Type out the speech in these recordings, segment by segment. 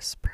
Casper.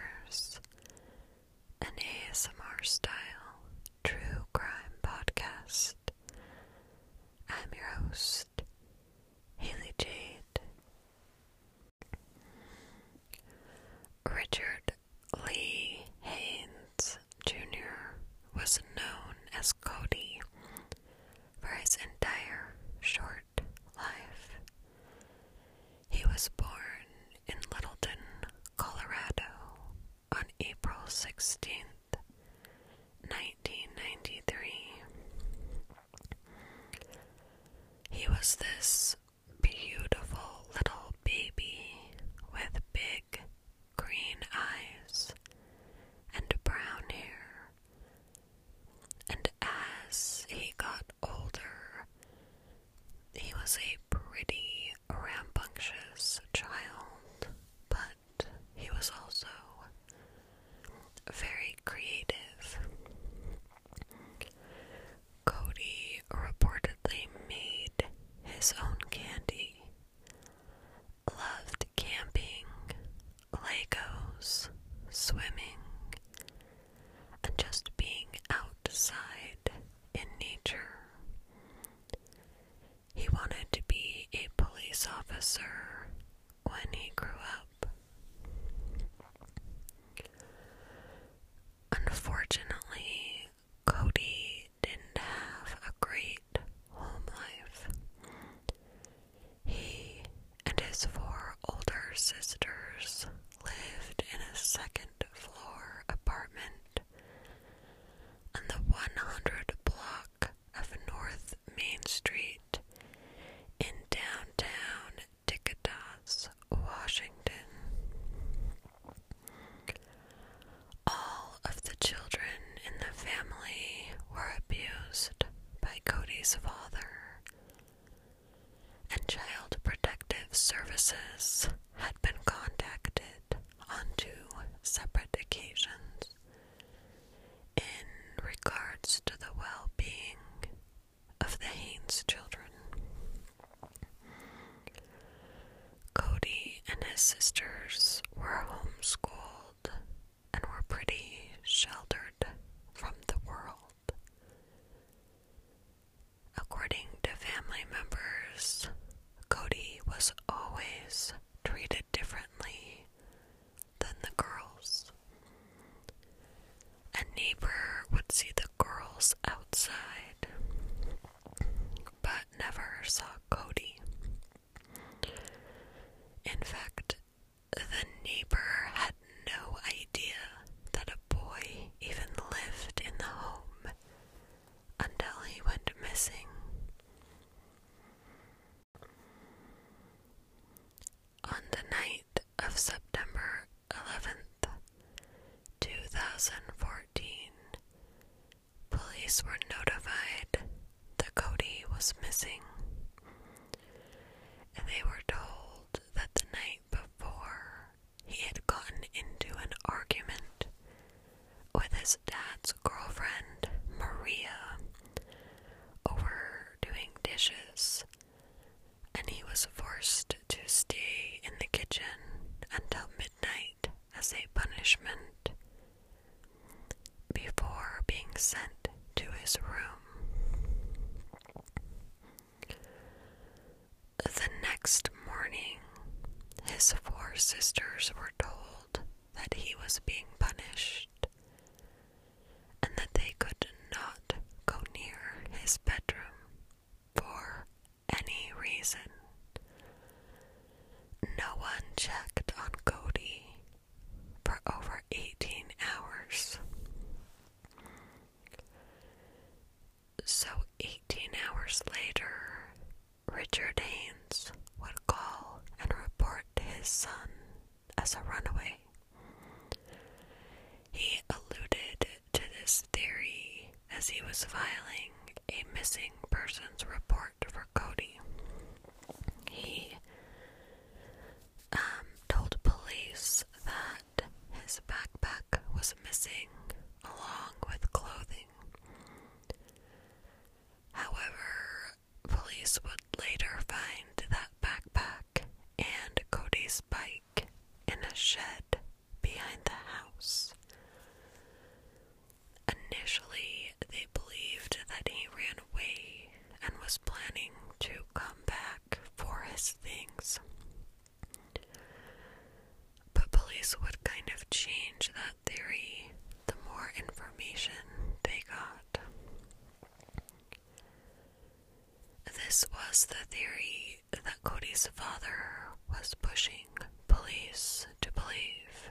sisters lived in a second floor apartment on the 100 block of North Main Street in downtown Tickatas, Washington. All of the children in the family were abused by Cody's father, and Child Protective Services had been contacted on two separate occasions in regards to the well being of the Haynes children. Cody and his sisters were home next morning, his four sisters were told that he was being punished. along with clothing. However, police would later find that backpack and Cody's bike in a shed behind the house. Initially, they believed that he ran away and was planning to come back for his things. But police would Was the theory that Cody's father was pushing police to believe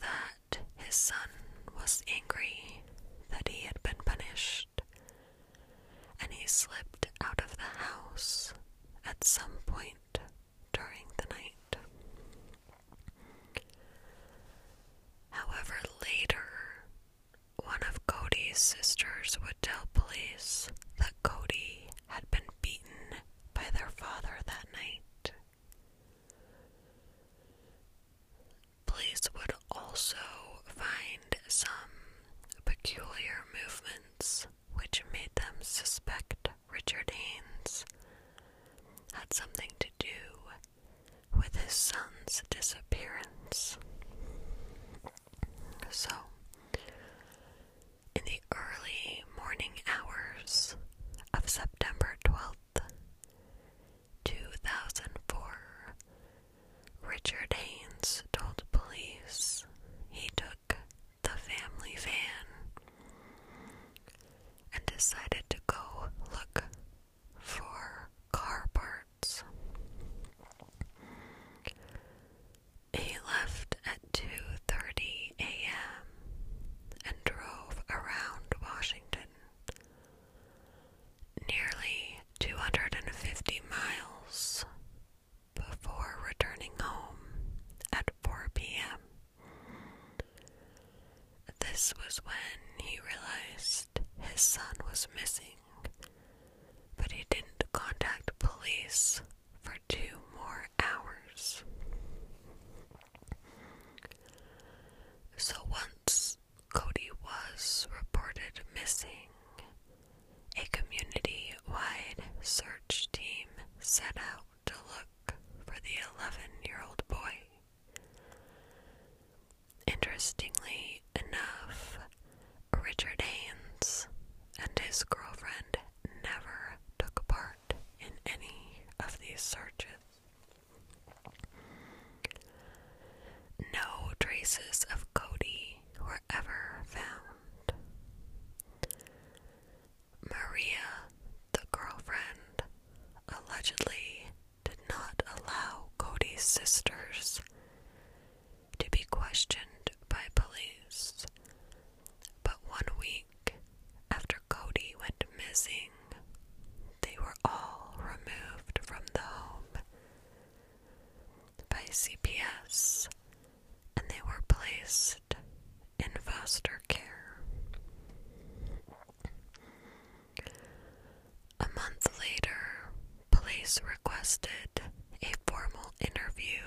that his son was angry that he had been punished and he slipped out of the house at some point during the night. However, later, one of Cody's sisters would tell police that Cody had been beaten by their father that night. Police would also find some peculiar movements which made them suspect Richard Haynes had something to do with his son's disappearance. So, in the early morning hours of September 12th, 2004, Richard Haynes told police he took the family van and decided to go look for car parts. He left at 2:30 a.m. and drove around Washington nearly 250 miles before returning home at 4 p.m. This was when he realized his son was missing, but he didn't contact police for two more hours. So once Cody was reported missing, a community wide search team set out to look for the 11 year old boy. Interestingly enough, Richard Haynes and his girlfriend never took part in any of these searches. No traces of Cody were ever found. Maria, the girlfriend, allegedly did not allow Cody's sisters to be questioned by police. But one week after Cody went missing, they were all removed from the home by CPS and they were placed in foster care. A month later, police requested a formal interview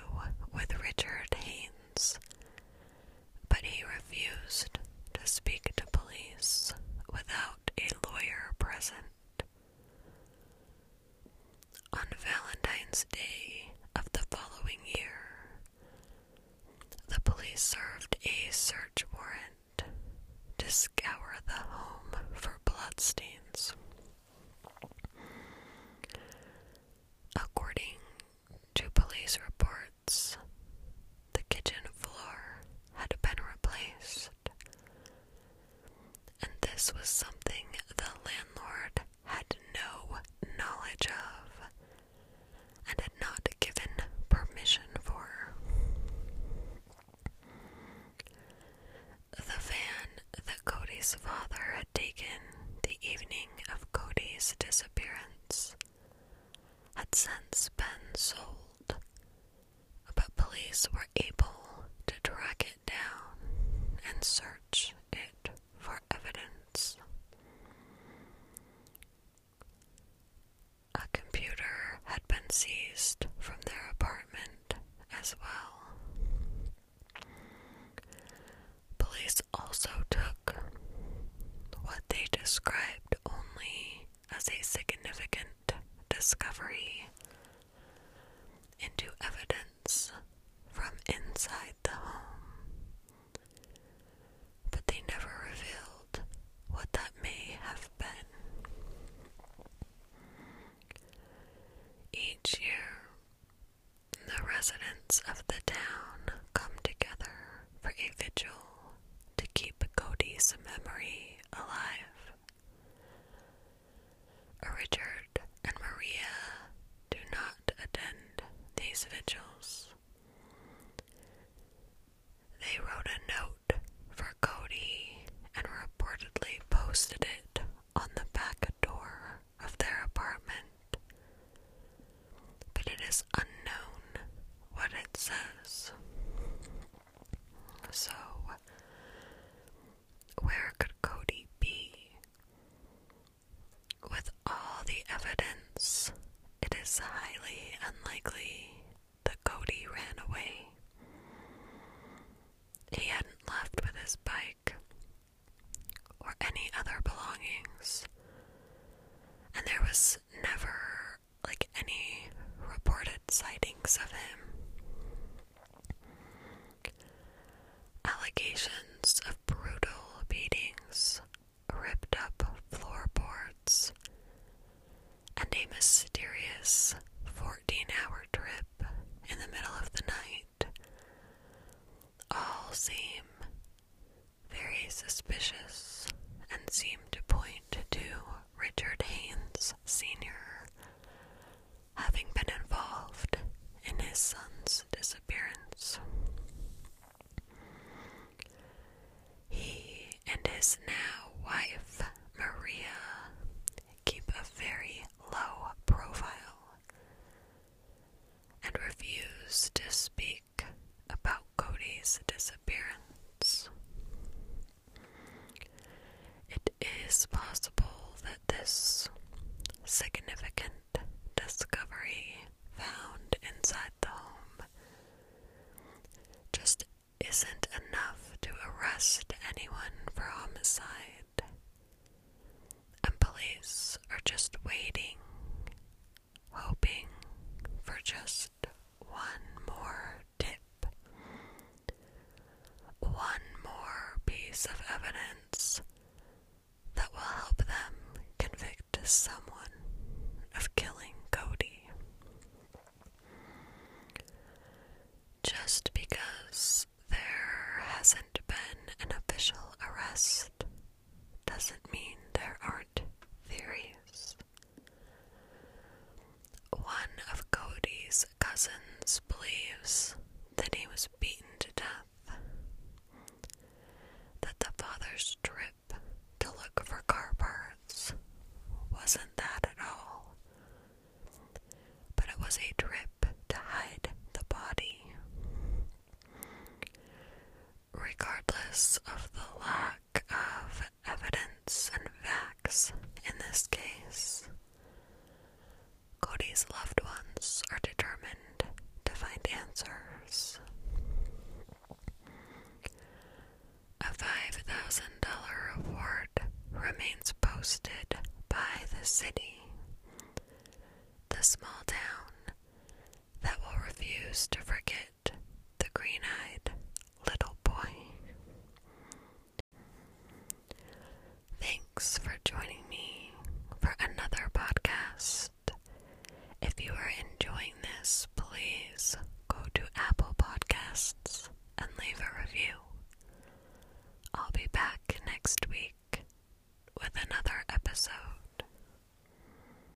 with Richard Haynes, but he refused to speak to police without a lawyer present. On Valentine's Day of the following year, the police served a search warrant to scour the home for bloodstains. According to police reports, the kitchen floor had been replaced, and this was something the landlord had no knowledge of and had not given permission for. The van that Cody's father had taken the evening of Cody's disappearance had since been sold, but police were able to track it down and search it for evidence. A computer had been seized from their apartment as well. Police also took what they described only as a significant discovery into evidence from inside the home, but they never revealed what that may have been. Each year, the residents of the just one more tip, one more piece of evidence that will help them convict someone of killing Cody. Just because there hasn't been an official arrest regardless of the lack of evidence and facts. In this case, Cody's loved ones are determined to find answers. A $5,000 reward remains posted by the city, the small town that will refuse to